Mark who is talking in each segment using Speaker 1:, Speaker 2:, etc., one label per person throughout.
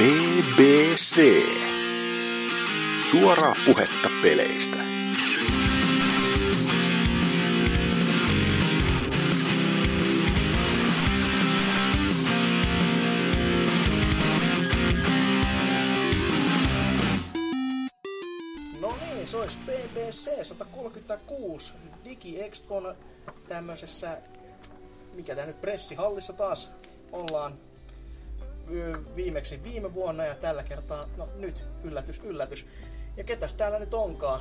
Speaker 1: BBC. Suoraa puhetta peleistä.
Speaker 2: No niin, se olisi BBC 136 DigiExpon tämmöisessä, mikä tää nyt pressihallissa taas ollaan viimeksi viime vuonna ja tällä kertaa, no nyt, yllätys, yllätys. Ja ketäs täällä nyt onkaan?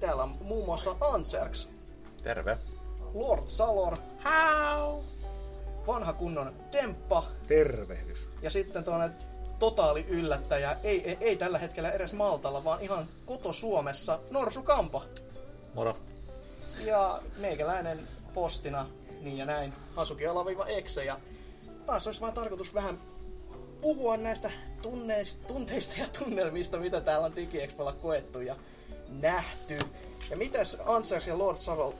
Speaker 2: Täällä on muun muassa Anserks,
Speaker 3: Terve.
Speaker 2: Lord Salor,
Speaker 3: How?
Speaker 2: vanha kunnon Demppa
Speaker 4: Tervehdys.
Speaker 2: ja sitten tuonne totaali yllättäjä, ei, ei, ei tällä hetkellä edes Maltalla, vaan ihan koto Suomessa, Norsu Kampa.
Speaker 3: Moro.
Speaker 2: Ja meikäläinen postina, niin ja näin, Hasuki alaviiva Exe. Ja taas olisi vaan tarkoitus vähän puhua näistä tunneista, tunteista ja tunnelmista, mitä täällä on DigiExpolla koettu ja nähty. Ja mitäs Ansars ja Lord Savol,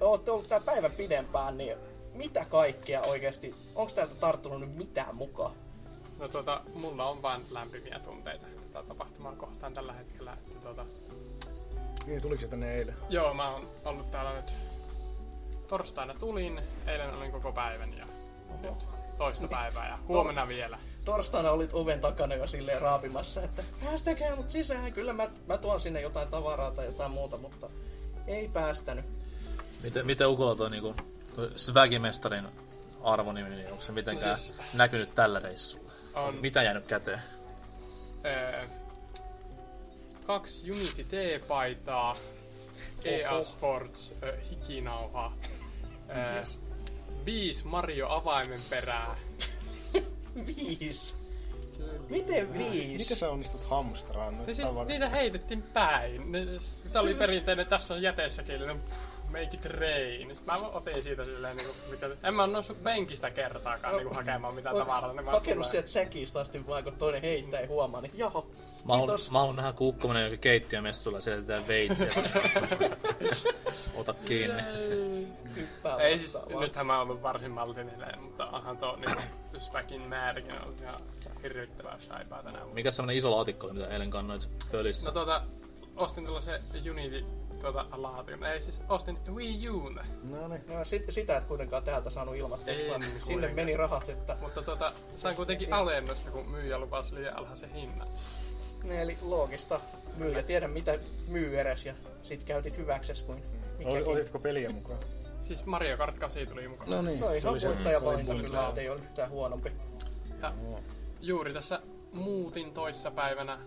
Speaker 2: olette ollut tää päivän pidempään, niin mitä kaikkea oikeasti, onko täältä tarttunut nyt mitään mukaan?
Speaker 5: No tuota, mulla on vain lämpimiä tunteita tätä tapahtumaa kohtaan tällä hetkellä. Että tuota,
Speaker 4: Niin, tuliko se tänne eilen?
Speaker 5: joo, mä oon ollut täällä nyt torstaina tulin, eilen olin koko päivän ja nyt toista päivää ja huomenna vielä.
Speaker 2: Torstaina olit oven takana jo silleen raapimassa, että päästäkää mut sisään, kyllä mä, mä tuon sinne jotain tavaraa tai jotain muuta, mutta ei päästänyt.
Speaker 3: Miten, miten Ukolla toi niinku, toi Svägimestarin arvonimi, niin onko se mitenkään
Speaker 5: No
Speaker 3: siis... näkynyt tällä reissulla?
Speaker 5: On
Speaker 3: Mitä jäänyt käteen?
Speaker 5: öö, kaksi Unity T-paitaa, EA Sports ö, hikinauha, öö, viisi Mario avaimen perää.
Speaker 2: Viis. Miten viis?
Speaker 4: Miten sä onnistut hamstraan?
Speaker 5: No siis niitä heitettiin päin. Siis, se oli perinteinen, tässä on jätesäkillinen, make it rain. Sitten mä otin siitä silleen, niin kuin, mikä, en mä ole noussut penkistä kertaakaan niin kuin, hakemaan mitään tavaraa. Niin mä
Speaker 2: hakenut sieltä säkistä asti, vaan kun toinen heittää ei huomaa, niin jaha.
Speaker 3: Mä haluan, mä haluan nähdä kuukkominen jokin siellä tehdään veitsiä. Ota kiinni.
Speaker 2: Hyppää
Speaker 5: Ei siis,
Speaker 2: vaan.
Speaker 5: nythän mä oon ollut varsin maltinen, mutta onhan tuo niin Sväkin määräkin ollut ihan hirvittävää shaipaa tänä vuonna.
Speaker 3: Mikä semmonen iso laatikko oli, mitä eilen kannoit fölissä?
Speaker 5: No tuota, ostin tuollaisen Unity tuota laatikon. Ei siis, ostin Wii Uun.
Speaker 4: No niin.
Speaker 2: No, sit, sitä et kuitenkaan täältä saanut
Speaker 5: Ei
Speaker 2: vaan sinne meni rahat, että
Speaker 5: Mutta tuota, sain kuitenkin alennusta, kun myyjä lupasi liian alhaisen hinnan.
Speaker 2: ne eli loogista myyjä tiedä mitä myy edes ja sit käytit hyväkses kuin mikäkin.
Speaker 4: Otitko peliä mukaan?
Speaker 5: Siis Mario Kart 8 tuli mukaan.
Speaker 4: No niin.
Speaker 2: No
Speaker 4: se
Speaker 2: ihan
Speaker 4: oli se-
Speaker 2: voittajavalinta
Speaker 5: oli
Speaker 2: kyllä, ettei ole yhtään huonompi.
Speaker 5: Että juuri tässä muutin toissa päivänä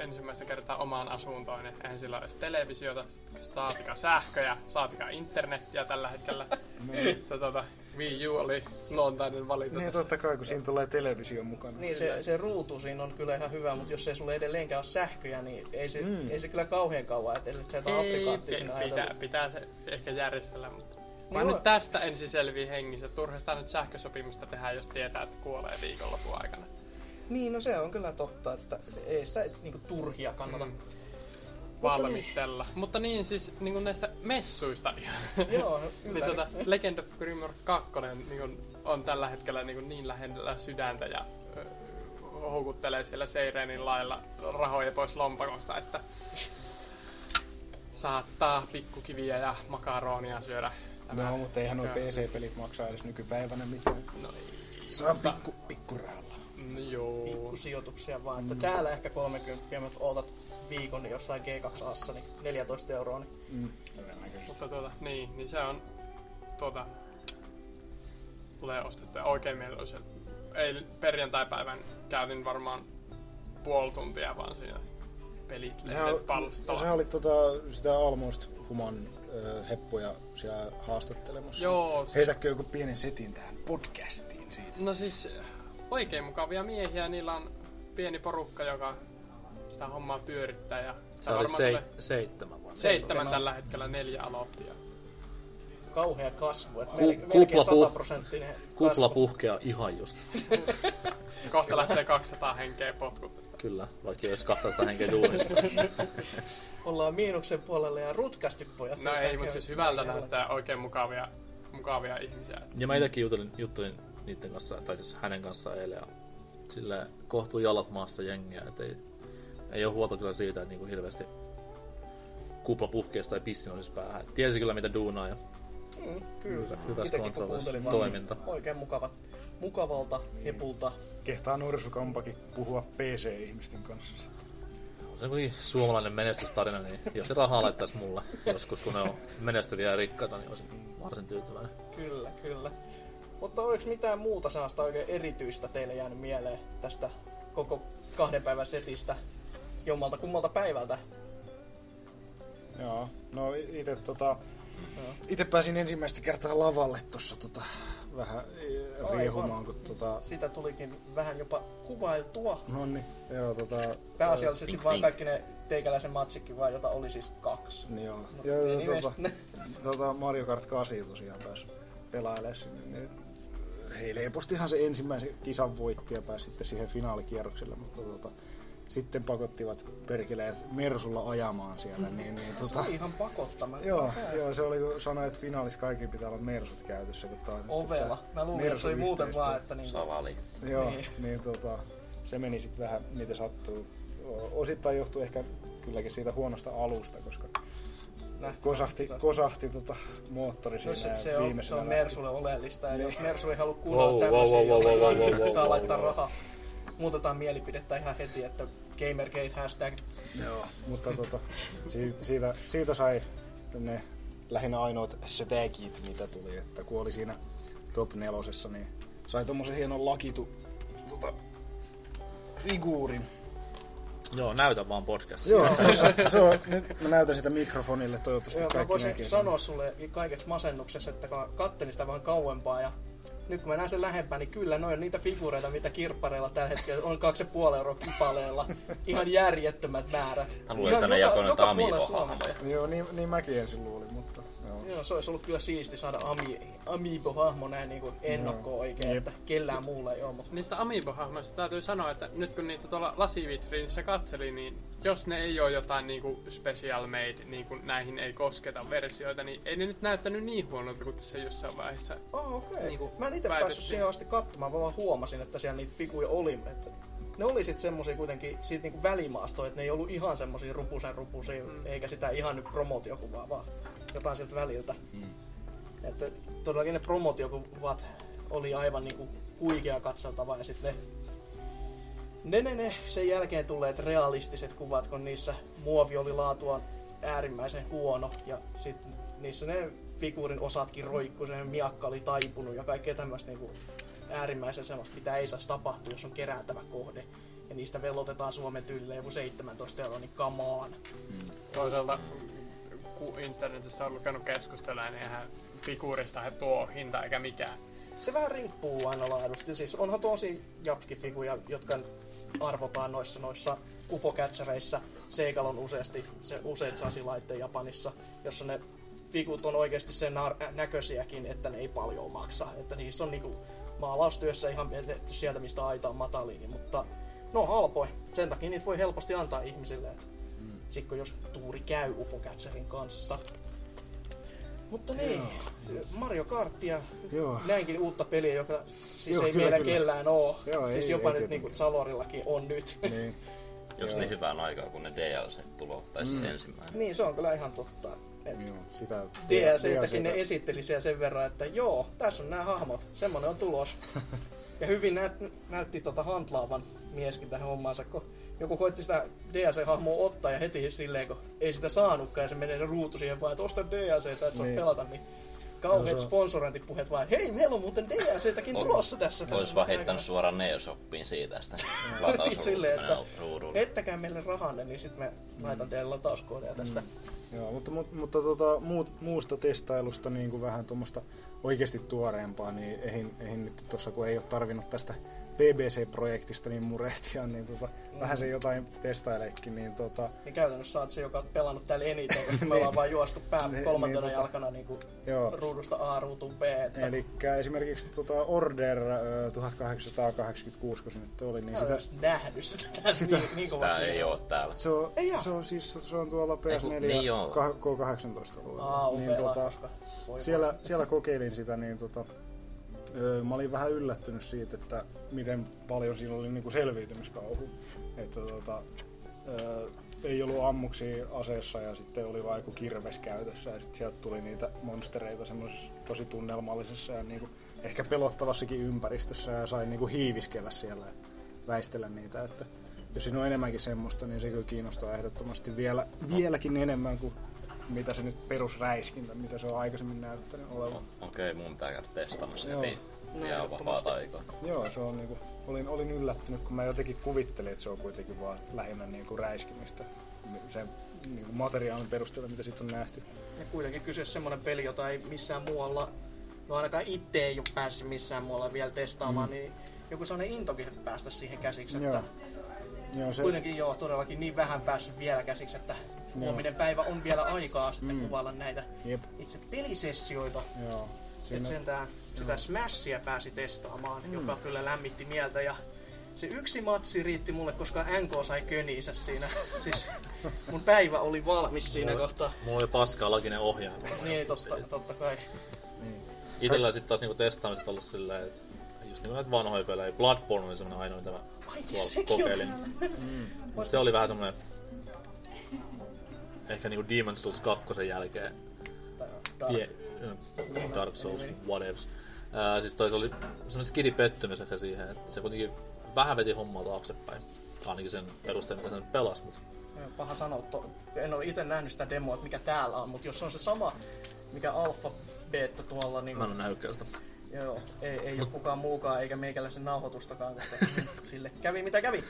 Speaker 5: ensimmäistä kertaa omaan asuntoon, niin eihän sillä ole edes televisiota, saatika sähköjä, saatika internettiä tällä hetkellä. Mutta tuota, Wii U oli luontainen valinta
Speaker 4: Niin
Speaker 5: tässä.
Speaker 4: totta kai, kun siinä tulee televisio mukana.
Speaker 2: Niin se, se ruutu siinä on kyllä ihan hyvä, mutta jos ei sulle edelleenkään ole sähköjä, niin ei se, mm. ei se kyllä kauhean kauan, että sä et ole
Speaker 5: Ei,
Speaker 2: applikaattia
Speaker 5: pitää, pitää se ehkä järjestellä, mutta mä
Speaker 2: Joo.
Speaker 5: nyt tästä ensin selviin hengissä. Turhasta nyt sähkösopimusta tehdä, jos tietää, että kuolee viikonlopun aikana.
Speaker 2: Niin, no se on kyllä totta, että ei sitä niinku turhia kannata.
Speaker 5: Mm. Valmistella. Mutta niin siis niin kuin näistä messuista
Speaker 2: Joo,
Speaker 5: niin tota, Legend of Grimrock 2 niin kuin, on tällä hetkellä niin, kuin niin lähellä sydäntä ja ö, houkuttelee siellä Seirenin lailla rahoja pois lompakosta, että saattaa pikkukiviä ja makaronia syödä.
Speaker 4: No, mutta eihän nuo. PC-pelit maksaa edes nykypäivänä mitään.
Speaker 5: No ei.
Speaker 4: Se on pikku, pikkurahalla.
Speaker 5: Joo.
Speaker 2: Pikkusijoituksia vaan, että täällä ehkä 30, mutta ootat viikon niin jossain G2Assa, niin 14 euroa, niin
Speaker 4: Mm.
Speaker 5: Mutta tuota, niin, niin se on tuota, tulee ostettu ja oikein mieluisa. Ei perjantai-päivän käytin varmaan puoli tuntia vaan siinä pelit
Speaker 4: Sehän,
Speaker 5: lehdet palstalla.
Speaker 4: sehän oli tota, sitä Almost Human ö, heppuja siellä haastattelemassa.
Speaker 5: Joo,
Speaker 4: Heitäkö joku pienen setin tähän podcastiin siitä?
Speaker 5: no siis oikein mukavia miehiä, niillä on pieni porukka, joka sitä hommaa pyörittää ja sitä
Speaker 3: Se oli
Speaker 5: varmaan
Speaker 3: sei,
Speaker 5: tulee
Speaker 3: seitsemän vuonna.
Speaker 5: seitsemän tällä hetkellä, neljä aloitti. Ja
Speaker 2: kauhea kasvu. Että
Speaker 3: Ku-
Speaker 2: melkein,
Speaker 3: kupla
Speaker 2: melkein
Speaker 3: puh-
Speaker 2: 100 prosenttinen
Speaker 3: Kupla puhkeaa ihan just.
Speaker 5: kohta lähtee 200 henkeä potkut.
Speaker 3: Kyllä, vaikka olisi 200 henkeä duunissa.
Speaker 2: Ollaan miinuksen puolella ja rutkasti pojat.
Speaker 5: No
Speaker 2: Ei
Speaker 5: mutta siis hyvältä näyttää oikein mukavia, mukavia ihmisiä.
Speaker 3: Ja mä itsekin juttelin, juttelin niiden kanssa, tai siis hänen kanssaan eilen. Ja sille kohtuu jalat maassa jengiä, et ei, ei ole huolta kyllä siitä, että niinku hirveästi kupla puhkeesta tai pissin olisi päähän. Et tiesi kyllä mitä duunaa ja
Speaker 2: Mm, kyllä.
Speaker 3: Hyvä- hyvässä kontrollissa toiminta.
Speaker 2: niin Oikein mukava, mukavalta hepulta.
Speaker 4: Kehtaa Norsukampakin puhua PC-ihmisten kanssa sitten.
Speaker 3: se on kuitenkin suomalainen menestystarina, niin jos se rahaa laittaisi mulle joskus, kun ne on menestyviä ja rikkaita, niin olisin varsin tyytyväinen.
Speaker 2: Kyllä, kyllä. Mutta oliko mitään muuta sellaista oikein erityistä teille jäänyt mieleen tästä koko kahden päivän setistä jommalta kummalta päivältä?
Speaker 4: Joo, no itse tota, ite pääsin ensimmäistä kertaa lavalle tuossa tota, vähän eh, riehumaan, kun tota,
Speaker 2: Sitä tulikin vähän jopa kuvailtua.
Speaker 4: no niin, joo tota,
Speaker 2: Pääasiallisesti
Speaker 1: Vink,
Speaker 2: vaan
Speaker 1: vink.
Speaker 2: kaikki ne teikäläisen matsikin vaan, jota oli siis kaksi.
Speaker 4: niin joo,
Speaker 2: No,
Speaker 4: joo,
Speaker 2: niin
Speaker 4: joo tota, tota, Mario Kart 8 tosiaan pääsi pelailemaan sinne, niin heilepostihan se ensimmäisen kisan voitti ja pääsi sitten siihen finaalikierrokselle, mutta tota, sitten pakottivat perkeleet Mersulla ajamaan siellä, niin, niin
Speaker 2: Se
Speaker 4: tota,
Speaker 2: oli ihan pakottama.
Speaker 4: Joo, joo, se oli kun sanoi, että finaalissa kaikki pitää olla mersut käytössä, kun tää tää
Speaker 2: Mä luulin, että se oli muuten vaan, että niin,
Speaker 1: Savali.
Speaker 4: Joo,
Speaker 2: Niin.
Speaker 4: niin, niin tota, se meni sitten vähän miten sattuu. Osittain johtui ehkä kylläkin siitä huonosta alusta, koska
Speaker 2: nähty-
Speaker 4: kosahti, kosahti tota moottori
Speaker 2: No
Speaker 4: siinä
Speaker 2: se,
Speaker 4: ja
Speaker 2: se, on, se on
Speaker 4: lähti.
Speaker 2: Mersulle oleellista, ja
Speaker 4: Niin.
Speaker 2: jos Mersu ei halua kuunnella
Speaker 3: Wow,
Speaker 2: tämmöisiä,
Speaker 3: wow, wow, wow,
Speaker 2: joita
Speaker 3: wow, wow,
Speaker 2: saa laittaa rahaa. Muutetaan mielipidettä ihan heti, että Gamergate hashtag.
Speaker 4: Joo, mutta tota, si- siitä, siitä sai ne lähinnä ainoat swagit, mitä tuli, että kun oli siinä top nelosessa, niin sai tommosen hienon lakitu tota, figuurin.
Speaker 3: Joo, näytä vaan podcastissa.
Speaker 4: Joo, tossa, se on, nyt mä näytän sitä mikrofonille, toivottavasti
Speaker 2: Joo, mä
Speaker 4: kaikki
Speaker 2: voisin
Speaker 4: näkee
Speaker 2: sanoa sulle kaikessa masennuksessa, että kattelin sitä vähän kauempaa ja nyt kun mä näen sen lähempää, niin kyllä noin on niitä figureita, mitä kirppareilla tällä hetkellä on 2,5 euroa kipaleella. Ihan järjettömät määrät.
Speaker 1: Mä luulen,
Speaker 2: Ihan
Speaker 1: että ne
Speaker 2: joka-
Speaker 1: jakoi noita Amiibo-hahmoja.
Speaker 4: Joo, niin, niin mäkin ensin luulin, mutta joo.
Speaker 2: Joo, se olisi ollut kyllä siisti saada Ami, Amiibo-hahmo näin niin ennakkoon oikein,
Speaker 4: Jep.
Speaker 2: että kellään muulla ei ole. Mutta
Speaker 5: Niistä Amiibo-hahmoista täytyy sanoa, että nyt kun niitä tuolla lasivitriinissä katseli, niin jos ne ei ole jotain niinku special made, niin kuin näihin ei kosketa versioita, niin ei ne nyt näyttänyt niin huonolta kuin tässä jossain vaiheessa.
Speaker 2: Oh, okei.
Speaker 5: Niinku
Speaker 2: Okay. Mä en itse päässyt siihen asti katsomaan, vaan huomasin, että siellä niitä figuja oli. Että ne oli sit semmosia kuitenkin siitä niinku välimaastoa, että ne ei ollut ihan semmosia rupusen rupusia, mm. eikä sitä ihan nyt promootiokuvaa, vaan jotain sieltä väliltä. Mm. Että todellakin ne promootiokuvät oli aivan niinku huikea katseltava ja sitten ne, ne, ne, ne sen jälkeen tulleet realistiset kuvat, kun niissä muovi oli laatua äärimmäisen huono ja sitten niissä ne figuurin osatkin roikkui, se miakka oli taipunut ja kaikkea tämmöistä niinku äärimmäisen sellaista, mitä ei saisi tapahtua, jos on kerättävä kohde. Ja niistä velotetaan Suomen tyylille joku 17 euroa, niin come on.
Speaker 5: Toisaalta kun internetissä on lukenut keskustelua, niin eihän figuurista he tuo hinta eikä mikään.
Speaker 2: Se vähän riippuu aina laadusta. Siis onhan tosi japskifiguja, jotka arvotaan noissa, noissa ufo Seikalla on useasti se useat sasilaitteen Japanissa, jossa ne figut on oikeasti sen näköisiäkin, että ne ei paljon maksa. Että niissä on niinku maalaustyössä ihan vedetty sieltä, mistä aita on mataliin, mutta ne on. Sen takia niitä voi helposti antaa ihmisille, että mm. sikko jos tuuri käy ufo kanssa. Mutta niin, Mario Karttia,
Speaker 4: Joo.
Speaker 2: näinkin uutta peliä, joka siis
Speaker 4: Joo,
Speaker 2: ei
Speaker 4: kyllä,
Speaker 2: vielä
Speaker 4: kyllä.
Speaker 2: kellään oo.
Speaker 4: Joo,
Speaker 2: siis
Speaker 4: ei-
Speaker 2: jopa
Speaker 4: ei
Speaker 2: nyt
Speaker 4: tietenkään.
Speaker 2: niinku Salorillakin on nyt.
Speaker 4: Niin,
Speaker 1: Jos
Speaker 4: Joo.
Speaker 1: niin hyvään aikaan, kun ne DLC tulo, tai siis
Speaker 4: Mm.
Speaker 1: ensimmäinen.
Speaker 2: niin, se on kyllä ihan totta. Et
Speaker 4: joo, sitä
Speaker 2: DLCtäkin ne esitteli siellä sen verran, että joo, tässä on nämä hahmot, semmonen on tulos. ja hyvin näyt, näytti tota hantlaavan mieskin tähän hommaansa, kun joku koitti sitä DLC-hahmoa ottaa ja heti silleen, kun ei sitä saanutkaan ja se menee se ruutu siihen vaan, että osta DLC, että et saa
Speaker 4: Niin.
Speaker 2: pelata, niin kauheat
Speaker 4: No
Speaker 2: sponsorointipuheet vaan, hei, meillä on muuten DLCtäkin tulossa tässä.
Speaker 1: Olisi
Speaker 2: tässä
Speaker 1: vaan
Speaker 2: aikana."
Speaker 1: heittänyt suoraan Neoshoppiin siitä sitä
Speaker 2: Silleen, että
Speaker 1: latausuruudulle.
Speaker 2: Ettäkää meille rahanne, niin sitten me laitan teille latauskoodeja tästä.
Speaker 4: Joo, mutta, mutta, mutta tota, muut, muusta testailusta niin kuin vähän tuommoista oikeasti tuoreempaa, niin eihin, eihin nyt tuossa kun ei ole tarvinnut tästä BBC-projektista niin murehtia, niin tota, mm. vähän se jotain testaileekin, niin tota,
Speaker 2: Niin käytännössä sä oot se, joka on pelannut täällä eniten, koska me ollaan vaan juostu pää
Speaker 4: Niin,
Speaker 2: kolmantena
Speaker 4: niin, tota-
Speaker 2: jalkana niin kuin
Speaker 4: joo.
Speaker 2: ruudusta A ruutuun B. Että
Speaker 4: Eli esimerkiksi tota Order ö, 1886, kun se nyt oli, niin
Speaker 2: Mä
Speaker 4: sitä,
Speaker 2: edes nähnyt sitä, sitä niin, niin
Speaker 1: Tää ei oo täällä.
Speaker 4: se, on,
Speaker 2: Ei
Speaker 4: se, on, siis, se on tuolla PS4
Speaker 1: Ei kun- niin joo.
Speaker 4: K- K18 luvulla.
Speaker 2: Aa,
Speaker 4: niin,
Speaker 2: niin,
Speaker 4: tota, siellä, siellä kokeilin sitä, niin tota, mä olin vähän yllättynyt siitä, että miten paljon siinä oli niinku selviytymiskauhu. Että tota, öö, ei ollut ammuksia aseessa ja sitten oli vain joku kirves käytössä ja sitten sieltä tuli niitä monstereita semmoisessa tosi tunnelmallisessa ja niinku ehkä pelottavassakin ympäristössä ja sai niinku hiiviskellä siellä ja väistellä niitä. Että jos siinä on enemmänkin semmoista, niin se kyllä kiinnostaa ehdottomasti vielä, vieläkin enemmän kuin mitä se nyt perusräiskintä, mitä se on aikaisemmin näyttänyt olevan.
Speaker 1: Okei, mun pitää käydä testaamassa
Speaker 4: Joo.
Speaker 1: heti.
Speaker 2: No,
Speaker 1: Ja vapaata aikaa.
Speaker 4: Joo, se on niinku, olin, olin yllättynyt, kun mä jotenkin kuvittelin, että se on kuitenkin vaan lähinnä niinku räiskimistä sen niinku materiaalin perusteella, mitä siitä on nähty.
Speaker 2: Ja kuitenkin kyseessä semmoinen peli, jota ei missään muualla, no ainakaan itse ei ole päässyt missään muualla vielä testaamaan, mm. niin joku sellainen intokin päästä siihen käsiksi.
Speaker 4: Joo.
Speaker 2: Että
Speaker 4: Joo, se,
Speaker 2: kuitenkin joo, todellakin niin vähän päässyt vielä käsiksi, että huominen päivä on vielä aikaa sitten mm. kuvailla näitä
Speaker 4: jep,
Speaker 2: itse pelisessioita.
Speaker 4: joo. Siinä,
Speaker 2: sentään sitä Smashia pääsi testaamaan, mm. joka kyllä lämmitti mieltä ja se yksi matsi riitti mulle, koska NK sai köniisä siinä. siis mun päivä oli valmis siinä
Speaker 3: Mulla-
Speaker 2: kohtaa.
Speaker 3: Mulla jo paskaa lakinen ohjaaja.
Speaker 2: Niin, totta, totta kai.
Speaker 3: Itellä sitten taas niinku testaamiset ollut silleen, että just niinku näitä vanhoja pelejä. Bloodborne oli semmonen ainoa, mitä mä
Speaker 2: Ai niin,
Speaker 3: kokeilin. Mut se oli vähän semmonen... Ehkä niinku Demon's Souls 2 jälkeen.
Speaker 2: Dark.
Speaker 3: Yeah,
Speaker 2: Niin,
Speaker 3: Dark Souls, whatevs. Ää, siis toi se oli semmonen skidi pettymys ehkä siihen, että se kuitenkin vähän veti hommaa taaksepäin. Ainakin sen perusteella, mitä se nyt pelasi, mut
Speaker 2: Paha sanoa, to, en ole itse nähnyt sitä demoa, että mikä täällä on, mutta jos se on se sama, mikä alfa beta tuolla, niin
Speaker 3: mä en nähnytkään sitä.
Speaker 2: joo, ei, ei ole kukaan muukaan eikä meikäläisen nauhoitustakaan, koska sille kävi mitä kävi.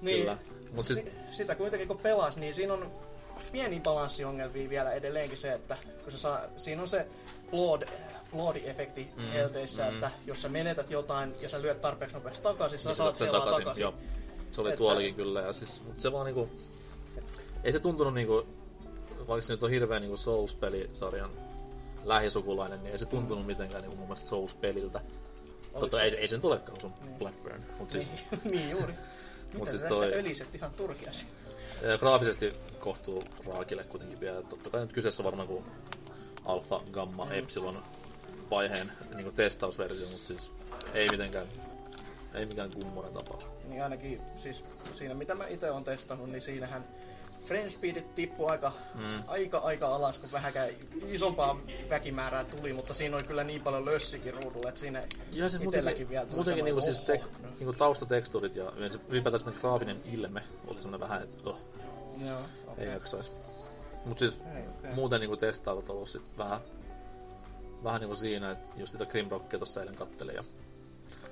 Speaker 2: Niin,
Speaker 3: Kyllä. Mut siis-
Speaker 2: si- sitä kuitenkin kun pelas, niin siinä on pieni balanssiongelmia vielä edelleenkin se, että kun se saa, siinä on se blood, blood-efekti mm, LTissä, mm. että jos sä menetät jotain ja sä lyöt tarpeeksi nopeasti takaisin, sä
Speaker 3: Niin
Speaker 2: saat helaa
Speaker 3: takaisin.
Speaker 2: takaisin.
Speaker 3: Joo. Se oli
Speaker 2: Että-
Speaker 3: tuollakin kyllä. Ja siis, mut se vaan niinku... Ei se tuntunut niinku... Vaikka se nyt on hirveä niinku Souls-pelisarjan lähisukulainen, niin ei se tuntunut mitenkään niinku mun mielestä Souls-peliltä. Totta,
Speaker 2: se-
Speaker 3: ei, ei sen tulekaan, se on Blackburn. Mut siis
Speaker 2: niin juuri. Mitä
Speaker 3: siis toi-
Speaker 2: öliset ihan turkiasi?
Speaker 3: Ja graafisesti kohtuu raakille kuitenkin vielä. Totta kai nyt kyseessä on varmaan kuin alfa, gamma,
Speaker 2: Mm.
Speaker 3: epsilon vaiheen niin testausversio, mutta siis ei mitenkään, ei mikään kummonen tapaus.
Speaker 2: Niin ainakin siis siinä mitä mä itse olen testannut, niin siinähän frame speedit tippui aika, mm. aika, aika alas, kun vähänkään isompaa väkimäärää tuli, mutta siinä oli kyllä niin paljon lössikin ruudulla, että siinä
Speaker 3: Ja siis
Speaker 2: itselläkin
Speaker 3: muutenkin,
Speaker 2: vielä tuli
Speaker 3: muutenkin niinku siis
Speaker 2: no.
Speaker 3: niinku taustatekstuurit ja ylipäätään semmoinen graafinen ilme oli semmoinen vähän, että oh,
Speaker 2: Joo,
Speaker 3: ei
Speaker 2: okei.
Speaker 3: jaksais. Mut siis
Speaker 2: Ei, okei.
Speaker 3: muuten niinku testailut on ollut sit vähän, vähän niinku siinä, että just sitä Grimrockia tossa eilen kattelin ja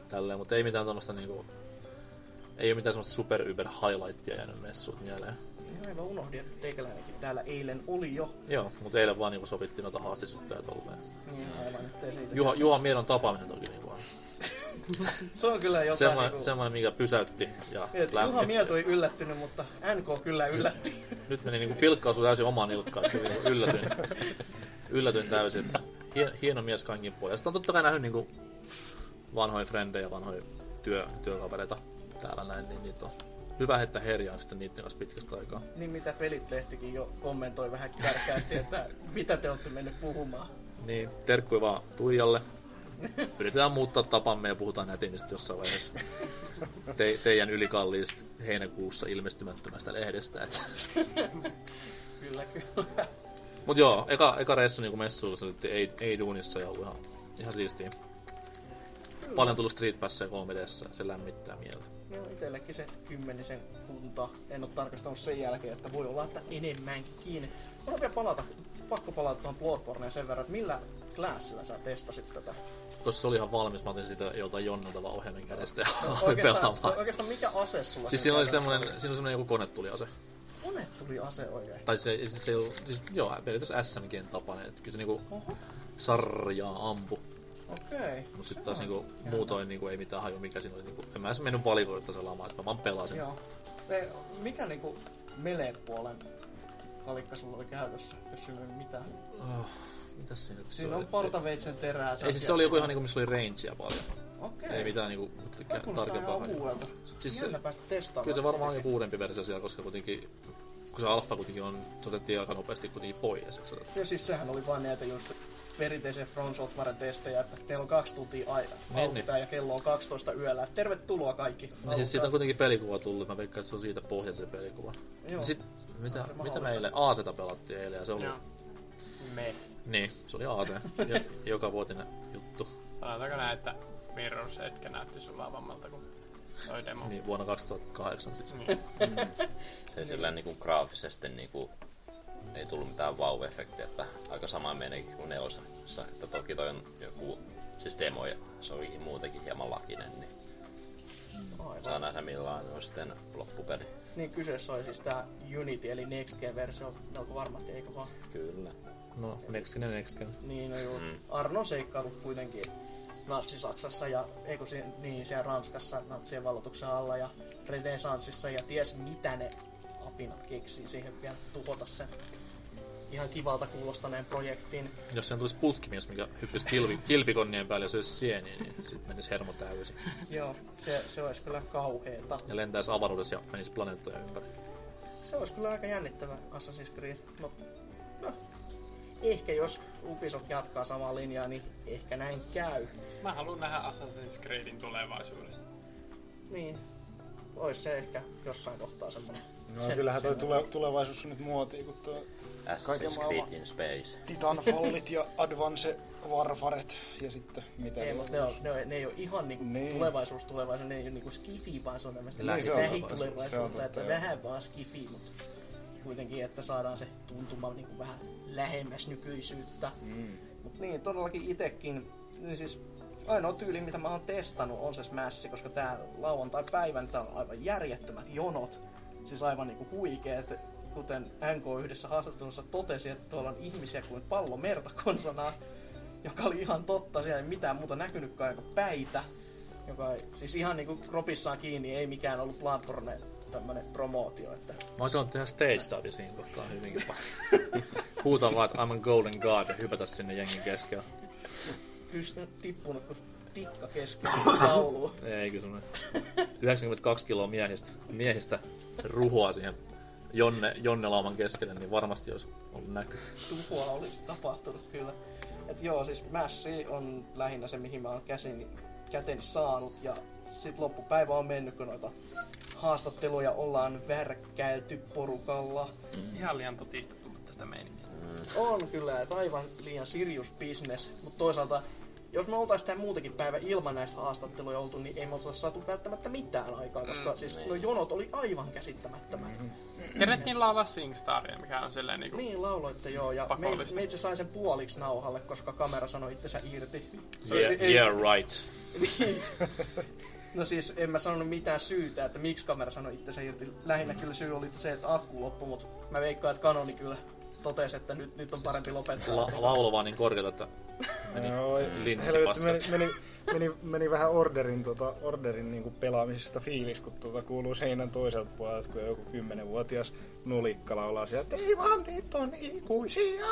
Speaker 3: tälleen, mutta ei mitään tommosta niinku, ei oo mitään semmoista super yber highlightia jäänyt messuut mieleen.
Speaker 2: Aivan unohdin, että teikäläinenkin täällä eilen oli jo.
Speaker 3: Joo, mutta eilen vaan niinku sovittiin noita haastisyttöjä tolleen.
Speaker 2: Niin aivan, ettei siitä.
Speaker 3: Juha, Juha Miedon tapaaminen toki niinku on
Speaker 2: Se on kyllä jotain
Speaker 3: semmoinen,
Speaker 2: niinku...
Speaker 3: semmoinen, mikä pysäytti ja
Speaker 2: Et Juha
Speaker 3: lämmitti.
Speaker 2: Mieto ei yllättynyt, mutta NK kyllä yllätti.
Speaker 3: Nyt meni niinku pilkkausu täysin omaan nilkkaan, että yllätyin, yllätyin täysin. Hien, hieno mies kankin poja. Sitten on totta kai nähnyt niinku vanhoja frendejä, vanhoja työ, työkavereita täällä näin, niin niitä on hyvä heittää herjaan sitten niiden kanssa pitkästä aikaa.
Speaker 2: niin mitä Pelitlehtikin jo kommentoi vähän kärkäästi, että mitä te olette mennyt puhumaan.
Speaker 3: Niin, terkkui vaan Tuijalle. Yritetään muuttaa tapamme ja puhutaan nätimistä jossain vaiheessa. Te, teidän ylikalliista heinäkuussa ilmestymättömästä lehdestä. Et.
Speaker 2: Kyllä, kyllä.
Speaker 3: Mut joo, eka, eka reissu niinku messuilla ei, ei duunissa ja ollut ihan, ihan siistiä. Paljon tullut Street Passia 3 ja se lämmittää mieltä.
Speaker 2: Joo, itsellekin se kymmenisen kunta. En ole tarkastanut sen jälkeen, että voi olla, että enemmänkin. Mä vielä palata, pakko palata tuohon Bloodborneen sen verran, että millä classilla sä testasit tätä?
Speaker 3: Tossa se oli ihan valmis, mä otin siitä joltain Jonnalta vaan ohjelmin kädestä ja aloin
Speaker 2: No, Oikeastaan,
Speaker 3: pelaamaan.
Speaker 2: oikeastaan mikä ase sulla
Speaker 3: Siis siinä oli semmonen, siinä oli semmonen joku konetuliase.
Speaker 2: Kone tuli ase oikein.
Speaker 3: Tai se, siis se ei ollut, siis joo, periaatteessa SMGn tapainen, että kyllä se niinku
Speaker 2: Oho,
Speaker 3: sarjaa ampu.
Speaker 2: Okei.
Speaker 3: Mut sit taas niinku muutoin niinku ei mitään haju mikä siinä oli niinku, en mä edes mennyt valikoita selaamaan, että mä vaan pelasin.
Speaker 2: Joo. Me, mikä niinku melee-puolen valikka sulla oli käytössä, jos sillä ei ole mitään?
Speaker 3: Oh, mitäs siinä nyt
Speaker 2: Siinä on portaveitsen terää.
Speaker 3: Ei siis se oli joku ihan niinku, missä oli rangea paljon.
Speaker 2: Okei.
Speaker 3: Ei mitään niinku tarkempaa. Siis se-
Speaker 2: testaamaan.
Speaker 3: Kyllä se varmaan on joku uudempi versio siellä, koska kuitenkin kun se alfa kuitenkin on, se otettiin aika nopeasti kuitenkin pois. se?
Speaker 2: Ja siis sehän oli vain näitä just perinteisiä From Softwaren testejä, että meillä on kaksi tuntia aina
Speaker 3: Niin,
Speaker 2: niin, ja kello on 12 yöllä. Et Tervetuloa kaikki.
Speaker 3: Ja siis siitä on kuitenkin pelikuva tullut, mä veikkaan, että se on siitä pohja se pelikuva.
Speaker 2: Joo.
Speaker 3: Ja sit, mitä,
Speaker 2: Aivan
Speaker 3: mitä me eilen? Aaseta pelattiin eilen ja se oli...
Speaker 5: Me.
Speaker 3: Niin, se oli Aase. Jo, joka vuotinen juttu.
Speaker 5: Sanotaanko näin, että Mirror's Edge näytti sulaavammalta kuin toi demo.
Speaker 3: Niin, vuonna 2008 siis.
Speaker 5: Niin.
Speaker 1: Se ei sillä niinku graafisesti niinku ei tullut mitään wow-efektiä, että aika sama meininki kuin nelosessa. Että toki toi on joku, siis demo ja se on muutenkin hieman lakinen, niin
Speaker 2: Aivan.
Speaker 1: saa nähdä millainen on sitten loppupeli.
Speaker 2: Niin kyseessä oli siis tää Unity eli Next Gen-versio melko varmasti, eikö vaan?
Speaker 1: Kyllä.
Speaker 3: No, next gen, next gen.
Speaker 2: Niin, no joo.
Speaker 1: Mm.
Speaker 2: Arno on seikkailu kuitenkin Natsi-Saksassa ja eikö si- niin siellä Ranskassa natsien valloituksen alla ja Renesanssissa ja ties mitä ne apinat keksii siihen vielä tuhota sen ihan kivalta kuulostaneen projektin.
Speaker 3: Jos sen tulisi putkimies, mikä hyppisi kilvi, kilpikonnien päälle ja söisi sieniä, niin sitten menisi hermo täysin.
Speaker 2: Joo, se, se olisi kyllä kauheeta.
Speaker 3: Ja lentäisi avaruudessa ja menisi planeettoja ympäri.
Speaker 2: Se olisi kyllä aika jännittävä Assassin's Creed. No, no, ehkä jos Ubisoft jatkaa samaa linjaa, niin ehkä näin käy.
Speaker 5: Mä haluan nähdä Assassin's Creedin tulevaisuudesta.
Speaker 2: Niin, olisi se ehkä jossain kohtaa semmoinen.
Speaker 4: No kyllähän toi tule, tulevaisuus on nyt muotia, kun tuo Kaiken
Speaker 1: Assassin's Creed in Space.
Speaker 4: Titanfallit ja Advance Warfaret ja sitten mitä
Speaker 2: Ei, mutta ne, on, ne, on, ne ei ole ihan niinku
Speaker 4: Niin.
Speaker 2: tulevaisuus tulevaisuus, ne ei ole niinku skifi, vaan se on tämmöistä
Speaker 4: on
Speaker 2: lähitulevaisuutta, että
Speaker 4: joo.
Speaker 2: vähän vaan skifi, mutta kuitenkin, että saadaan se tuntuma niinku vähän lähemmäs nykyisyyttä.
Speaker 4: Mm.
Speaker 2: Mut niin, todellakin itekin, niin siis ainoa tyyli, mitä mä oon testannut, on se Smash, koska tää lauantai-päivän tää on aivan järjettömät jonot. Siis aivan niinku huikeet, kuten NK yhdessä haastattelussa totesi, että tuolla on ihmisiä kuin pallo merta joka oli ihan totta, siellä ei mitään muuta näkynytkään kuin päitä, joka ei, siis ihan niinku kropissaan kiinni, ei mikään ollut Bloodborne tämmönen promootio, että
Speaker 3: Mä olisin ollut tehdä stage dive siinä kohtaa hyvinkin paljon. Huutaa vaan, että I'm a golden god ja hypätä sinne jengin keskellä.
Speaker 2: Pystynyt tippunut kuin tikka keskellä tauluun.
Speaker 3: Ei kyllä semmonen 92 kiloa miehistä, miehistä ruhoa siihen Jonne, Jonne lauman keskelle, niin varmasti olisi ollut näky.
Speaker 2: tuhoa olisi tapahtunut kyllä. Et joo, siis Mässi on lähinnä se, mihin mä oon käsini, käteni saanut. Ja sit loppupäivä on mennyt, kun noita haastatteluja ollaan värkkäilty porukalla.
Speaker 5: Ihan liian totista tullut tästä meiningistä.
Speaker 2: On kyllä, että aivan liian serious business. Mutta toisaalta, jos me oltais tämän muutenkin päivä ilman näistä haastatteluja oltu, niin ei me oltais saatu välttämättä mitään aikaa, koska
Speaker 5: Mm,
Speaker 2: siis
Speaker 1: niin.
Speaker 2: no jonot oli aivan käsittämättömät.
Speaker 5: Kerettiin laulaa SingStaria, mikä on silleen niinku...
Speaker 2: Niin, lauloitte joo, ja meitsi, meitsi sai sen puoliksi nauhalle, koska kamera sanoi itsensä irti.
Speaker 3: Yeah,
Speaker 2: Ei-
Speaker 3: yeah right.
Speaker 2: Niin. No siis en mä sanonut mitään syytä, että miksi kamera sanoi itsensä irti. Lähinnä kyllä syy oli se, että akku loppui, mutta mä veikkaan, että kanoni kyllä totesi, että nyt, nyt on parempi lopettaa.
Speaker 3: La, laulu vaan niin korkeata, että meni
Speaker 4: Joo,
Speaker 3: linssi
Speaker 4: helvetti, meni, meni, meni, meni, vähän orderin, tota, orderin niinku pelaamisesta fiilis, kun tuota kuuluu seinän toiselta puolelta, kun joku kymmenenvuotias nulikka laulaa siellä, että ei vaan teet on ikuisia.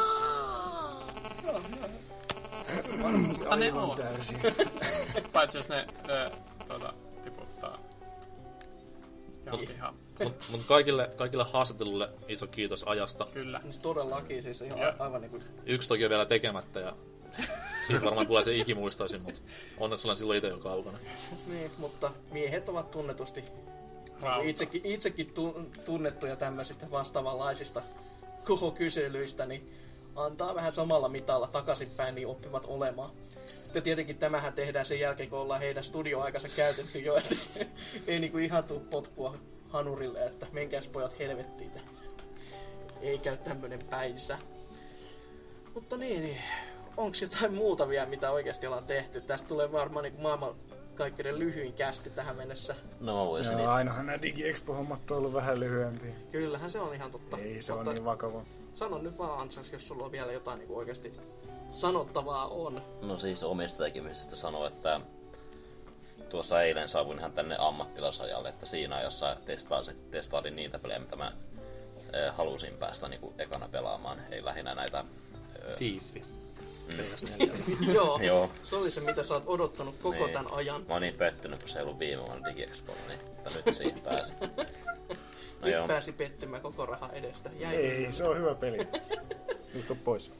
Speaker 5: Mutta ne on.
Speaker 4: täysin.
Speaker 5: Paitsi jos ne ö, tuota, tiputtaa johonkin ihan.
Speaker 3: Mutta mut kaikille, kaikille haastattelulle iso kiitos ajasta.
Speaker 5: Kyllä.
Speaker 2: Siis todellakin, siis ihan
Speaker 5: Joo.
Speaker 2: aivan niinku...
Speaker 3: Yksi toki on vielä tekemättä ja siitä varmaan tulee se ikimuistoisin, mutta onneksi olen silloin itse jo kaukana.
Speaker 2: Niin, mutta miehet ovat tunnetusti
Speaker 5: Rauta.
Speaker 2: itsekin, itsekin tu, tunnettuja tämmöisistä vastaavanlaisista kohokyselyistä, niin antaa vähän samalla mitalla takaisinpäin, niin oppivat olemaan. Ja tietenkin tämähän tehdään sen jälkeen, kun ollaan heidän studioaikansa käytetty jo, että ei niinku ihan tuu potkua hanurille, että menkääs pojat helvettiin. Ei käy tämmönen päinsä. Mutta niin, niin onko jotain muuta vielä, mitä oikeasti ollaan tehty? Tästä tulee varmaan niin maailman kaikkein lyhyin kästi tähän mennessä.
Speaker 1: No mä voisin
Speaker 4: Joo, ainahan nämä DigiExpo-hommat on ollut vähän lyhyempiä.
Speaker 2: Kyllähän se on ihan totta.
Speaker 4: Ei se on niin vakava.
Speaker 2: Sano nyt vaan Ansas, jos sulla on vielä jotain niin oikeasti sanottavaa on.
Speaker 1: No siis omista tekemisestä sanoa, että tuossa eilen saavuin ihan tänne ammattilasajalle, että siinä ajassa testaasin, testailin niitä pelejä, mitä mä halusin päästä niin ekana pelaamaan. Ei lähinnä näitä...
Speaker 3: Thiefi. PS4.
Speaker 2: Joo,
Speaker 1: Joo.
Speaker 2: se oli se, mitä sä oot odottanut koko
Speaker 1: Niin.
Speaker 2: tämän ajan.
Speaker 1: Mä oon niin pettynyt, kun se ei ollut viime vuonna DigiExpolla, niin mutta nyt siihen pääsi. No
Speaker 2: Nyt
Speaker 1: joo.
Speaker 2: pääsi pettymään koko raha edestä. Jäi
Speaker 4: Ei, se on hyvä peli. Usko pois.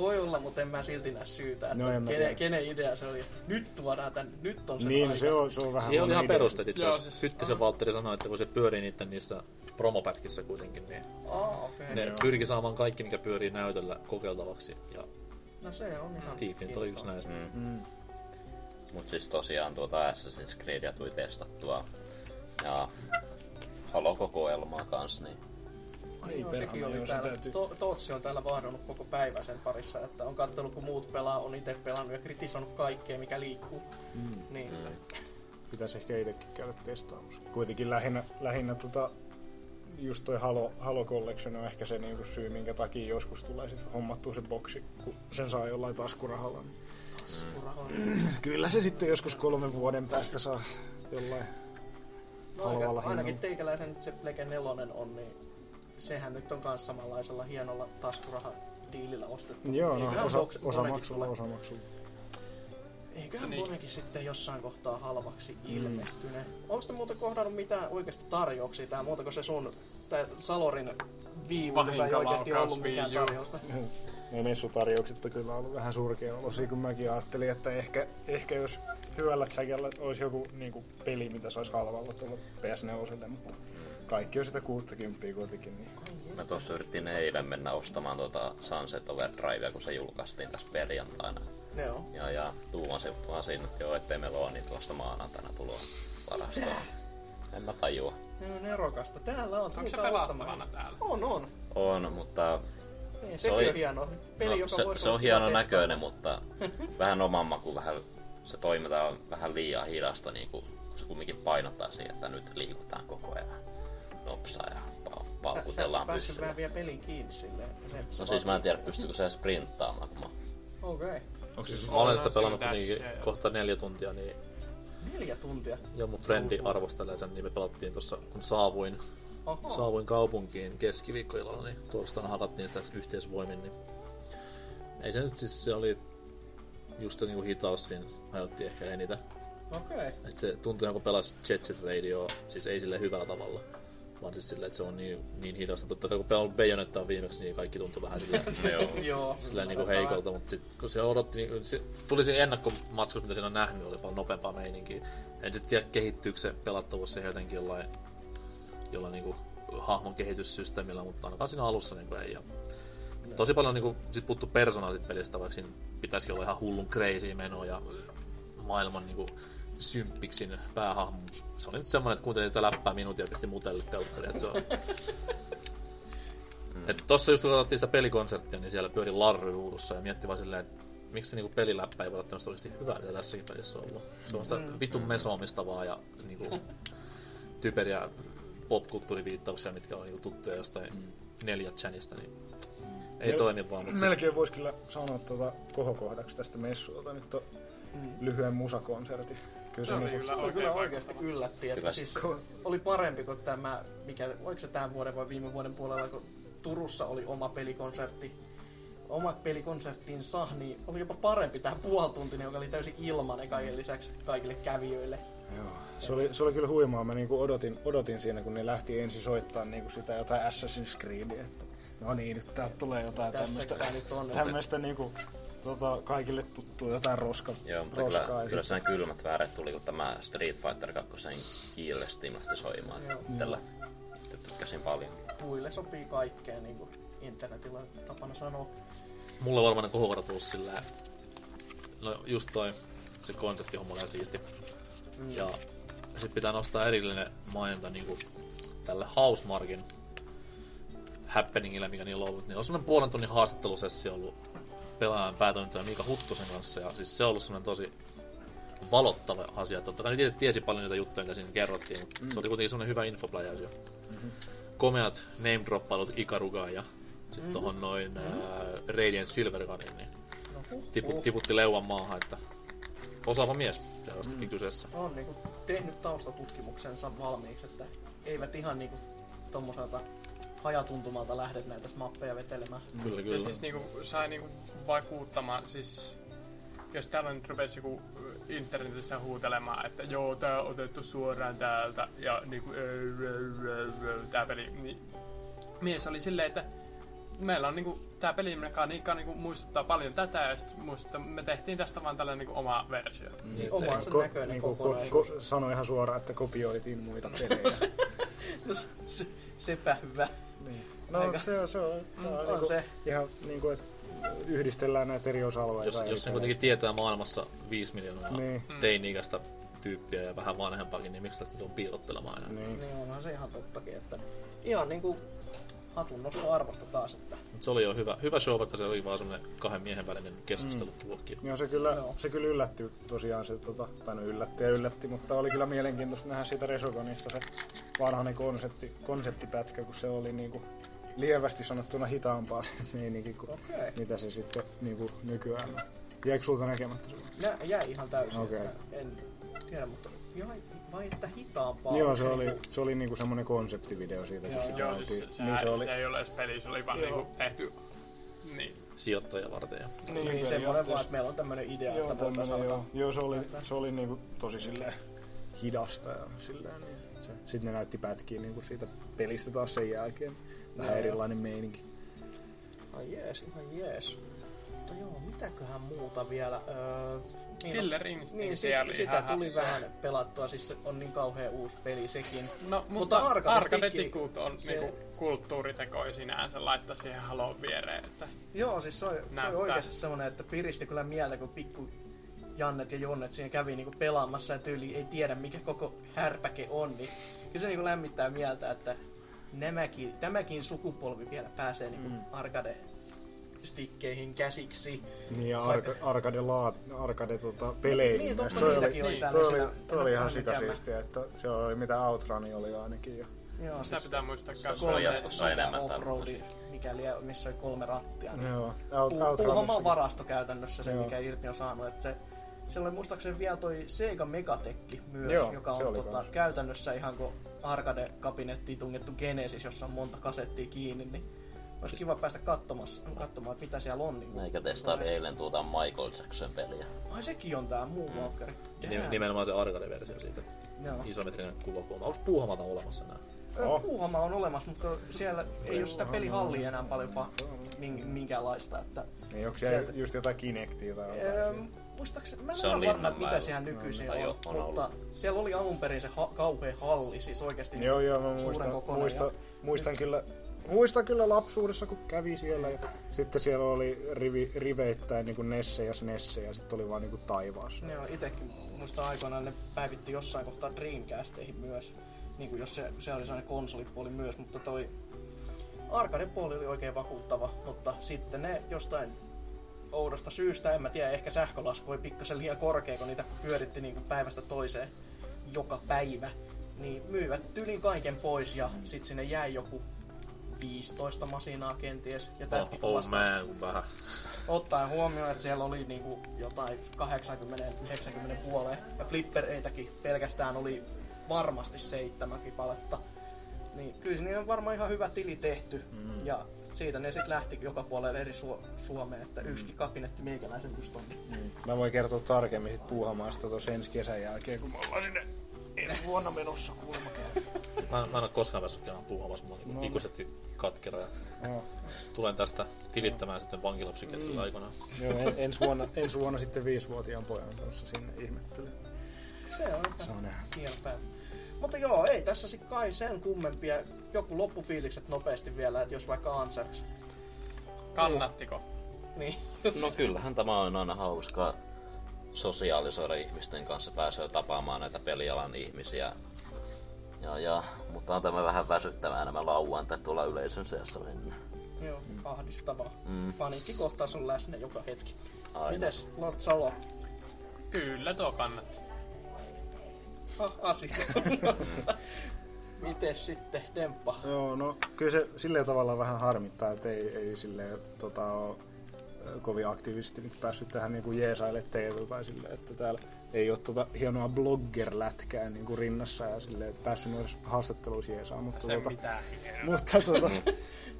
Speaker 2: Voi olla, mutta en mä silti näe syytä, että
Speaker 4: No en mä
Speaker 2: kenen, kenen idea se oli, että nyt tuodaan tän, nyt on se
Speaker 4: Niin,
Speaker 2: aika.
Speaker 4: se on, se on vähän
Speaker 3: Siihen oli ihan perusteet itse
Speaker 5: Joo,
Speaker 3: asiassa.
Speaker 5: siis-
Speaker 3: Hyttisen Valtteri sanoi, että kun se pyörii niiden niissä promopätkissä kuitenkin, niin
Speaker 2: Aa, okei.
Speaker 3: ne pyrki saamaan kaikki, mikä pyörii näytöllä kokeiltavaksi. Ja
Speaker 2: No se on ihan
Speaker 3: Tiefint oli yksi näistä.
Speaker 4: Mm.
Speaker 1: Mut siis tosiaan tuota Assassin's Creedia tuli testattua. Ja Halo-kokoelmaa kans, niin
Speaker 4: Perhana,
Speaker 2: sekin oli täällä.
Speaker 4: täytyy-
Speaker 2: To- Tootsi on täällä vahdonnut koko päivän sen parissa, että on kattonut kun muut pelaa, on itse pelannut ja kritisoinut kaikkea mikä liikkuu.
Speaker 4: Mm.
Speaker 2: Niin.
Speaker 4: Pitäisi ehkä itsekin käydä testaamassa. Kuitenkin lähinnä, lähinnä tota, just toi Halo, Halo Collection on ehkä se niinku syy, minkä takia joskus tulee sit hommattua se boksi, kun sen saa jollain taskurahalla. Niin
Speaker 2: Taskurahaa.
Speaker 4: Kyllä se sitten joskus kolmen vuoden päästä saa jollain
Speaker 2: No, aika,
Speaker 4: halvalla
Speaker 2: ainakin
Speaker 4: hinnalla.
Speaker 2: teikäläisen nyt se Plege 4 on, niin sehän nyt on myös samanlaisella hienolla taskuraha-diilillä ostettu.
Speaker 4: Joo, no, osa,
Speaker 2: box-
Speaker 4: osamaksulla,
Speaker 2: monekin
Speaker 4: osamaksulla.
Speaker 2: tule- Eiköhän
Speaker 5: Niin.
Speaker 2: monekin sitten jossain kohtaa halvaksi ilmestyne. Onko te muuten kohdannut mitään oikeasti tarjouksia tää muuta kuin se sun tää Salorin viivu, joka ei oikeasti ollut mikään tarjousta?
Speaker 4: Ne messutarjoukset on kyllä ollut vähän surkea olosia, kun mäkin ajattelin, että ehkä, ehkä jos hyvällä tsäkällä olisi joku niin kuin, peli, mitä saisi halvalla tuolla PS4, mutta kaikki on sitä 60 kuitenkin. Niin.
Speaker 1: mä tuossa yritin eilen mennä ostamaan tuota Sunset Overdrivea, kun se julkaistiin tässä perjantaina.
Speaker 2: Joo.
Speaker 1: Ja, ja tuumasin vaan siinä, että joo, ettei meillä ole niitä vasta maanantaina tuloa varastoon. En mä tajua.
Speaker 2: Ne on nerokasta. Täällä on.
Speaker 5: Onko se pelattavana täällä?
Speaker 2: On, on.
Speaker 1: On, mutta
Speaker 2: Niin,
Speaker 1: Se oli-
Speaker 2: on hieno. Peli,
Speaker 1: no,
Speaker 2: joka
Speaker 1: se,
Speaker 2: voisi
Speaker 1: se on hieno näköinen, mutta vähän oman maku, vähän se toiminta on vähän liian hidasta, niin kuin, se kumminkin painottaa siihen, että nyt liikutaan koko ajan nopsaa ja pau-
Speaker 2: Sä, sä
Speaker 1: paukutellaan
Speaker 2: vähän vielä pelin kiinni silleen, että se...
Speaker 1: No siis mä en tiedä, pystyykö se sprinttaamaan, kun mä
Speaker 2: Okei. Okay.
Speaker 4: Onko se
Speaker 3: Mä olen sitä pelannut kuitenkin
Speaker 5: joo.
Speaker 3: kohta neljä tuntia, niin
Speaker 2: Neljä tuntia.
Speaker 3: ja mun frendi arvostelee sen, niin me pelattiin tuossa, kun saavuin,
Speaker 2: Oho.
Speaker 3: saavuin kaupunkiin keskiviikkoillalla, niin torstaina hakattiin sitä yhteisvoimin, niin ei se nyt siis, se oli just niinku hitaus siinä ajoitti ehkä eniten.
Speaker 2: Okei. Okay.
Speaker 3: Et se tuntui kun pelasi Jet Set Radio, siis ei sille hyvällä tavalla, vaan siis silleen, että se on niin, niin hidasta. Totta kai kun pelannut Bayonettaa viimeksi, niin kaikki tuntui vähän silleen,
Speaker 1: joo.
Speaker 2: Joo.
Speaker 3: silleen niinku heikolta, mutta sitten kun se odotti, niin se tuli siinä ennakkomatskussa, mitä siinä on nähnyt, oli paljon nopeampaa meininkiä. En sitten tiedä, kehittyykö se pelattavuus siihen jotenkin jollain, jollain niinku hahmon kehityssysteemillä, mutta ainakaan siinä alussa niinku ei. Ja tosi paljon niinku, sit puuttu persoonallit pelistä, vaikka siinä pitäisikin olla ihan hullun crazy meno ja maailman niinku symppiksin päähahmo. Se oli nyt semmoinen, että kuuntelin tätä läppää minuutin ja pisti mutelle telkkari, että se on... Että tossa just kun katsottiin sitä pelikonserttia, niin siellä pyöri Larry ruudussa ja mietti vaan silleen, että miksi se niinku peliläppä ei voi olla tämmöistä oikeasti hyvää, mitä tässäkin pelissä on ollut. Se on sitä vitun mesoamistavaa ja niinku typeriä popkulttuuriviittauksia, mitkä on niinku tuttuja jostain neljät chanista, niin ei
Speaker 4: Mel-
Speaker 3: toimi vaan. Mutta siis,
Speaker 4: Melkein voisi kyllä sanoa tuota kohokohdaksi tästä messuilta nyt on lyhyen musakonsertti. Kyllä se,
Speaker 5: Se oli
Speaker 4: niinku,
Speaker 5: kyllä
Speaker 2: Se oli kyllä
Speaker 5: vaikuttava.
Speaker 2: oikeasti yllätti, että
Speaker 1: Kyllä.
Speaker 2: siis oli parempi kuin tämä, mikä, oliko se tämän vuoden vai viime vuoden puolella, kun Turussa oli oma pelikonsertti, oma pelikonserttinsa, niin oli jopa parempi tämä puoltuntinen, joka oli täysin ilmanen kaiken lisäksi kaikille kävijöille.
Speaker 4: Joo. Se oli, se oli kyllä huimaa. Mä niinku odotin, odotin siinä, kun ne lähti ensin soittaa niinku sitä jotain Assassin's Creedia. Että no niin, nyt täältä tulee jotain tämmöistä, tämmöistä niinku, tota, kaikille tuttua jotain roska,
Speaker 1: Joo, mutta
Speaker 4: roskaa.
Speaker 1: kyllä, kyllä sen kylmät vääret tuli, kun tämä Street Fighter 2 kiilelle Steam lähti soimaan. Tällä tykkäsin paljon.
Speaker 2: Puille sopii kaikkea, niin kuin internetillä on tapana sanoa.
Speaker 3: mulla on varmaan ne kohokohdat tullut sillä no just toi, se oli ihan siisti.
Speaker 2: Mm.
Speaker 3: Ja sit pitää nostaa erillinen maininta niinku tälle Housemarkin happeningille, mikä niillä on ollut. Niillä on semmonen puolen tunnin haastattelusessio ollut pelaajan päätoimittaja Miika Huttusen kanssa. Ja siis se on ollut semmonen tosi valottava asia. Totta kai itse tiesi paljon niitä juttuja, mitä siinä kerrottiin, mutta mm. se oli kuitenkin semmonen hyvä infopläjäys. Mm-hmm. Komeat name droppailut Ikarugaan ja sitten mm-hmm. tohon noin mm-hmm. äh, Radiant Silvergunin, niin
Speaker 2: No,
Speaker 3: tipu, tiputti leuan maahan, että osaava mies tällastakin mm. kyseessä.
Speaker 2: on niinku tehnyt taustatutkimuksensa valmiiksi, että eivät ihan niinku tommoselta hajatuntumalta lähdet näitä mappeja vetelemään.
Speaker 3: Kyllä,
Speaker 5: Ja
Speaker 3: kyllä.
Speaker 5: siis niinku, sai niinku vakuuttamaan, siis jos täällä nyt rupesi joku internetissä huutelemaan, että joo, tää on otettu suoraan täältä ja niinku ö, ö, ö, ö, tää peli, niin mies oli silleen, että meillä on niinku, tää pelimekaniikka niinku muistuttaa paljon tätä ja sit muistuttaa, me tehtiin tästä vaan tällainen niinku oma versio.
Speaker 3: Niin,
Speaker 2: Omansa
Speaker 4: Ko,
Speaker 2: näköinen
Speaker 4: niin kuin, ko, ko, sano ihan suoraan, että kopioitiin muita pelejä.
Speaker 2: se, sepä hyvä.
Speaker 4: Niin. No
Speaker 2: Aika-
Speaker 4: se on, se on, se on,
Speaker 2: on
Speaker 4: niinku,
Speaker 2: se.
Speaker 4: ihan niin kuin, että yhdistellään näitä eri osa-alueita.
Speaker 3: jos, jos
Speaker 4: peleistä.
Speaker 3: kuitenkin tietää maailmassa 5 miljoonaa
Speaker 4: Niin.
Speaker 3: teini-ikäistä tyyppiä ja vähän vanhempaakin, niin miksi tästä nyt on piilottelemaan enää?
Speaker 4: Niin.
Speaker 2: Niin onhan se ihan tottakin, että ihan niinku hatun nosto arvosta taas, että
Speaker 3: Mut se oli jo hyvä, hyvä show, vaikka se oli vaan semmonen kahden miehen välinen keskustelu mm.
Speaker 4: Joo, se kyllä,
Speaker 2: Joo.
Speaker 4: se kyllä yllätti tosiaan se, tota, tai no yllätti ja yllätti, mutta oli kyllä mielenkiintoista nähdä siitä Resogonista se vanhainen konsepti, konseptipätkä, kun se oli niinku lievästi sanottuna hitaampaa se meininki kuin
Speaker 2: Okei.
Speaker 4: mitä se sitten niinku nykyään on. Jäikö sulta näkemättä se?
Speaker 2: Nä, jäi ihan täysin.
Speaker 4: Okei.
Speaker 2: että En tiedä, mutta jäi, vai että hitaampaa.
Speaker 4: Joo, se oli, se oli niinku semmonen konseptivideo siitäkin
Speaker 2: Joo,
Speaker 4: sitä
Speaker 5: Joo, siis se,
Speaker 4: niin se oli.
Speaker 5: se ei ole edes peli, se oli vaan
Speaker 4: Joo.
Speaker 5: niinku tehty... Niin.
Speaker 3: Sijoittajia varten. Ja
Speaker 2: Niin, niin semmoinen vaan, että meillä on tämmönen idea,
Speaker 4: Joo,
Speaker 2: että voitaisiin
Speaker 4: tämmönen, joo.
Speaker 2: alkaa.
Speaker 4: joo, se oli, se oli niinku tosi silleen hidasta ja silleen, niin se, sitten ne näytti pätkiä niinku siitä pelistä taas sen jälkeen. Vähän
Speaker 2: Joo.
Speaker 4: erilainen meininki.
Speaker 2: Ai jees, ihan jees. Mutta joo, mitäköhän muuta vielä? Öö, niin,
Speaker 5: Killer
Speaker 2: no,
Speaker 5: Instinct
Speaker 2: niin, sit,
Speaker 5: oli
Speaker 2: sitä
Speaker 5: ihan
Speaker 2: tuli vähän pelattua, siis se on niin kauhean uusi peli sekin.
Speaker 5: No, mutta,
Speaker 2: Mutta arcade
Speaker 5: tikut on
Speaker 2: se-
Speaker 5: niinku kulttuuriteko sinänsä laittaa siihen halon viereen. Että
Speaker 2: Joo, siis se on, se on oikeasti semmoinen, että piristi kyllä mieltä, kun pikku Jannet ja Jonnet siinä kävi niinku pelaamassa ja tyyli ei tiedä mikä koko härpäke on, niin kyllä se niinku lämmittää mieltä, että nämäkin, tämäkin sukupolvi vielä pääsee niinku mm. arcade stikkeihin käsiksi.
Speaker 4: Niin ja arka, arcade, laat, arcade tota, peleihin.
Speaker 2: Niin,
Speaker 4: myös.
Speaker 2: totta,
Speaker 4: toi, oli,
Speaker 2: oli
Speaker 4: toi, oli, toi oli ihan sikasiistiä, että se oli mitä Outrun oli ainakin. Ja,
Speaker 2: Joo,
Speaker 5: sitä pitää muistaa
Speaker 1: Se jatkossa
Speaker 2: mikä
Speaker 1: enemmän
Speaker 2: offroadi, mikäli missä oli kolme rattia. Niin
Speaker 4: joo, Out,
Speaker 2: on
Speaker 4: Outrunissa.
Speaker 2: varasto käytännössä se,
Speaker 4: Joo.
Speaker 2: mikä irti on saanut. Että se, siellä oli muistaakseni vielä toi Sega Megatekki myös,
Speaker 4: Joo,
Speaker 2: joka
Speaker 4: se
Speaker 2: on tota,
Speaker 4: kans.
Speaker 2: käytännössä ihan kuin arcade-kabinettiin tungettu Genesis, jossa on monta kasettia kiinni, niin olisi kiva päästä katsomaan, katsomaan että mitä siellä on. Niin
Speaker 1: Meikä testaili eilen tuota Michael Jackson peliä.
Speaker 2: Ai sekin on tää Moonwalker.
Speaker 3: Ni- nimenomaan se arcade-versio siitä.
Speaker 2: Joo.
Speaker 3: Isometrinen kuvakulma. Onko puuhamata olemassa enää?
Speaker 2: Ö,
Speaker 4: Oh.
Speaker 2: Puuhamma on olemassa, mutta siellä ei ole sitä pelihallia enää paljon pa- min- minkäänlaista. Että,
Speaker 4: Niin, onko siellä
Speaker 2: Sieltä-
Speaker 4: just jotain Kinectia tai jotain?
Speaker 2: Muistaakseni, mä en ole varma, että mitä siellä nykyisin
Speaker 1: Tai
Speaker 2: on,
Speaker 1: jo, on
Speaker 2: mutta siellä oli alun perin se ha- kauhea halli, siis oikeasti
Speaker 4: Joo, joo, mä muistan,
Speaker 2: kokoinen.
Speaker 4: muistan,
Speaker 2: ja-
Speaker 4: muistan kyllä Muistan kyllä lapsuudessa, kun kävi siellä. Ja sitten siellä oli rivi, riveittäin niin kuin Nesse ja Snesse ja sitten oli vaan niin kuin taivaassa.
Speaker 2: Joo, itekin muistan aikoinaan ne päivitti jossain kohtaa Dreamcasteihin myös. Niin kuin jos se, se oli sellainen konsolipuoli myös, mutta toi arcade-puoli oli oikein vakuuttava, mutta sitten ne jostain oudosta syystä, en mä tiedä, ehkä sähkölasku oli pikkasen liian korkea, kun niitä pyöritti niin päivästä toiseen joka päivä, niin myivät tylin kaiken pois ja sitten sinne jäi joku 15 masinaa kenties. Ja tästäkin
Speaker 3: Oh, oh man, vähän.
Speaker 2: ottaen huomioon, että siellä oli niinku jotain 80-90 puoleen ja flippereitäkin pelkästään oli varmasti seitsemän kipaletta. Niin kyllä siinä on varmaan ihan hyvä tili tehty. Mm. Ja siitä ne sitten lähti joka puolelle eri Su- Suomeen, että yksikin kabinetti meikäläisen just on.
Speaker 4: Mä voin kertoa tarkemmin sit puuhamaasta tuossa ensi kesän jälkeen, kun me ollaan sinne ensi vuonna menossa kuulemma
Speaker 3: Mä, mä en ole koskaan päässyt käymään puuhamassa. Mä oon
Speaker 4: No.
Speaker 3: no. ikuisesti katkera. Ja
Speaker 4: Joo,
Speaker 3: tulen tästä tilittämään sitten vankilapsyketjulla mm. aikanaan.
Speaker 4: joo en, ensi, vuonna, ensi vuonna sitten viisivuotiaan pojan kanssa sinne ihmettelen.
Speaker 2: Se on
Speaker 4: Se on
Speaker 2: päivä. Mutta joo, ei tässä sit kai sen kummempia. Joku loppufiilikset nopeasti vielä, että jos vaikka Ansers.
Speaker 5: Kannattiko?
Speaker 2: Niin.
Speaker 1: No kyllähän tämä on aina hauskaa sosiaalisoida ihmisten kanssa, pääsee tapaamaan näitä pelialan ihmisiä. Ja, ja, mutta on tämä vähän väsyttävää nämä lauantai tuolla yleisön seassa mennä.
Speaker 2: Joo, ahdistavaa.
Speaker 1: Mm.
Speaker 2: Paniikkikohtaus on läsnä joka hetki.
Speaker 1: Aina.
Speaker 2: Mites Lord Salo?
Speaker 5: Kyllä tuo kannatti.
Speaker 2: Ah, asia. Mites sitten Demppa?
Speaker 4: Joo, no kyllä se silleen tavalla vähän harmittaa, että ei, ei silleen tota, ole kovin aktiivisesti nyt päässyt tähän niin kuin jeesaille teetu tai silleen, että täällä ei ole tota hienoa blogger-lätkää niin kuin rinnassa ja silleen päässyt myös haastatteluissa jeesaan, mutta,
Speaker 5: Se mitään.
Speaker 4: mutta, tota,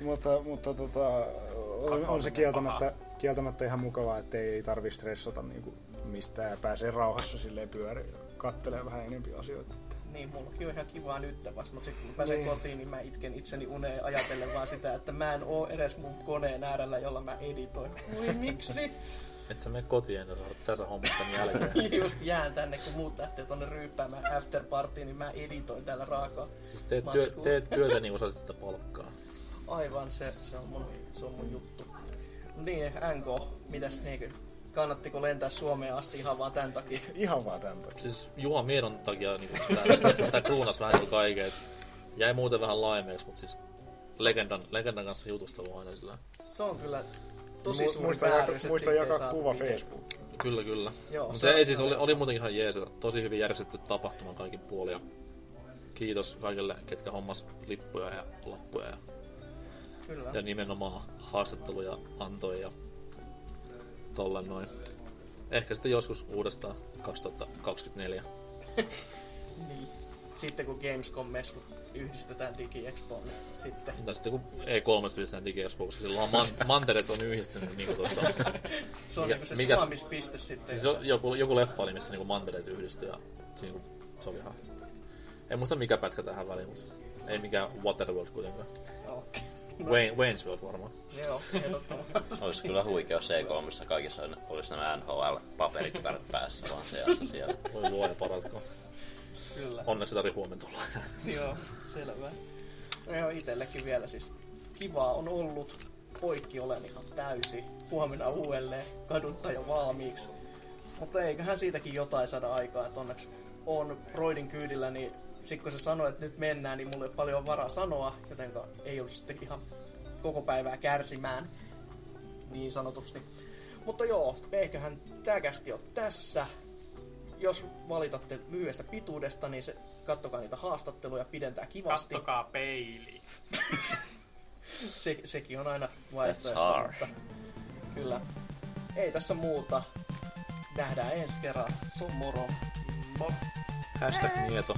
Speaker 4: mutta, mutta tota, on, on se kieltämättä, kieltämättä ihan mukavaa, että ei, ei tarvi stressata niin kuin mistään ja pääsee rauhassa silleen pyöriin ja kattelee vähän enempi asioita.
Speaker 2: Niin, mullakin on ihan kivaa nyt vasta, mutta sitten kun pääsen
Speaker 4: Niin.
Speaker 2: kotiin, niin mä itken itseni uneen ajatellen vaan sitä, että mä en oo edes mun koneen äärellä, jolla mä editoin. Voi miksi?
Speaker 3: Et sä mene kotiin ennen saada tässä hommasta tämän jälkeen.
Speaker 2: Just jään tänne, kun muut lähtee tonne ryyppäämään afterpartyin, niin mä editoin täällä raakaa.
Speaker 3: Siis teet, työ, teet työtä niin kuin saisit sitä palkkaa.
Speaker 2: Aivan, se, se, on mun, se on mun juttu. Niin, NK, mitäs neikö? Kannattiko lentää Suomeen asti ihan vaan tän takia?
Speaker 4: Ihan vaan tän takia.
Speaker 3: Siis Juha Miedon takia niin tää, tää kruunas vähän niin kaiken. et Jäi muuten vähän laimeeksi, mutta siis legendan, legendan kanssa jutustelu aina sillä.
Speaker 2: Se on kyllä tosi
Speaker 4: Mu-
Speaker 2: suuri
Speaker 4: muista,
Speaker 2: vääryys,
Speaker 4: jaka,
Speaker 2: että
Speaker 4: muista jakaa kuva
Speaker 2: mitään.
Speaker 4: Facebookiin.
Speaker 3: Kyllä, kyllä.
Speaker 2: Joo,
Speaker 3: Mut
Speaker 2: se
Speaker 3: se, ei siis oli, oli muutenkin ihan jees. Tosi hyvin järjestetty tapahtuma kaikin puolin. Ja kiitos kaikille, ketkä hommas lippuja ja lappuja ja,
Speaker 2: Kyllä.
Speaker 3: ja nimenomaan haastatteluja antoi ja tollen noin. Ehkä sitten joskus uudestaan 2024.
Speaker 2: Niin. Sitten kun Gamescom-mesku yhdistetään DigiExpoon, niin sitten
Speaker 3: Tai sitten kun E3 pistetään DigiExpoksi, silloin man, mantereet on yhdistynyt niin kuin tuossa.
Speaker 2: se on
Speaker 3: Mikä-
Speaker 2: niinku se sulamispiste sitten.
Speaker 3: Siis on joku, joku leffa oli, missä niinku mantereet yhdistyi ja se, niinku, se oli ihan... En muista mikä pätkä tähän väliin, mutta ei mikään Waterworld kuitenkaan.
Speaker 2: Okei.
Speaker 3: Wayne, Wayne's World varmaan.
Speaker 2: Joo, ehdottomasti.
Speaker 1: Olisi kyllä huikea C3, missä kaikissa olisi nämä NHL-paperikypärät päässä vaan seassa siellä.
Speaker 3: Voi luoja paratko.
Speaker 2: Kyllä.
Speaker 3: Onneksi tarvii huomenna tulla.
Speaker 2: Joo, selvä. No joo, itellekin vielä siis kivaa on ollut. Poikki olen ihan täysi. Huomenna uudelleen. Kadutta jo valmiiksi. Mutta eiköhän siitäkin jotain saada aikaa, että onneksi on Broidin kyydillä, niin sit kun se sanoi, että nyt mennään, niin mulla ei ole paljon varaa sanoa, jotenka ei ollut sitten ihan koko päivää kärsimään, niin sanotusti. Mutta joo, eiköhän tää kästi ole tässä. Jos valitatte lyhyestä pituudesta, niin se, kattokaa niitä haastatteluja, pidentää kivasti.
Speaker 5: Kattokaa peiliin.
Speaker 2: Se, sekin on aina vaihtoehto. Mutta kyllä. Ei tässä muuta. Nähdään ensi kerran. Se on moro.
Speaker 5: Mop.
Speaker 3: Hashtag Mieto.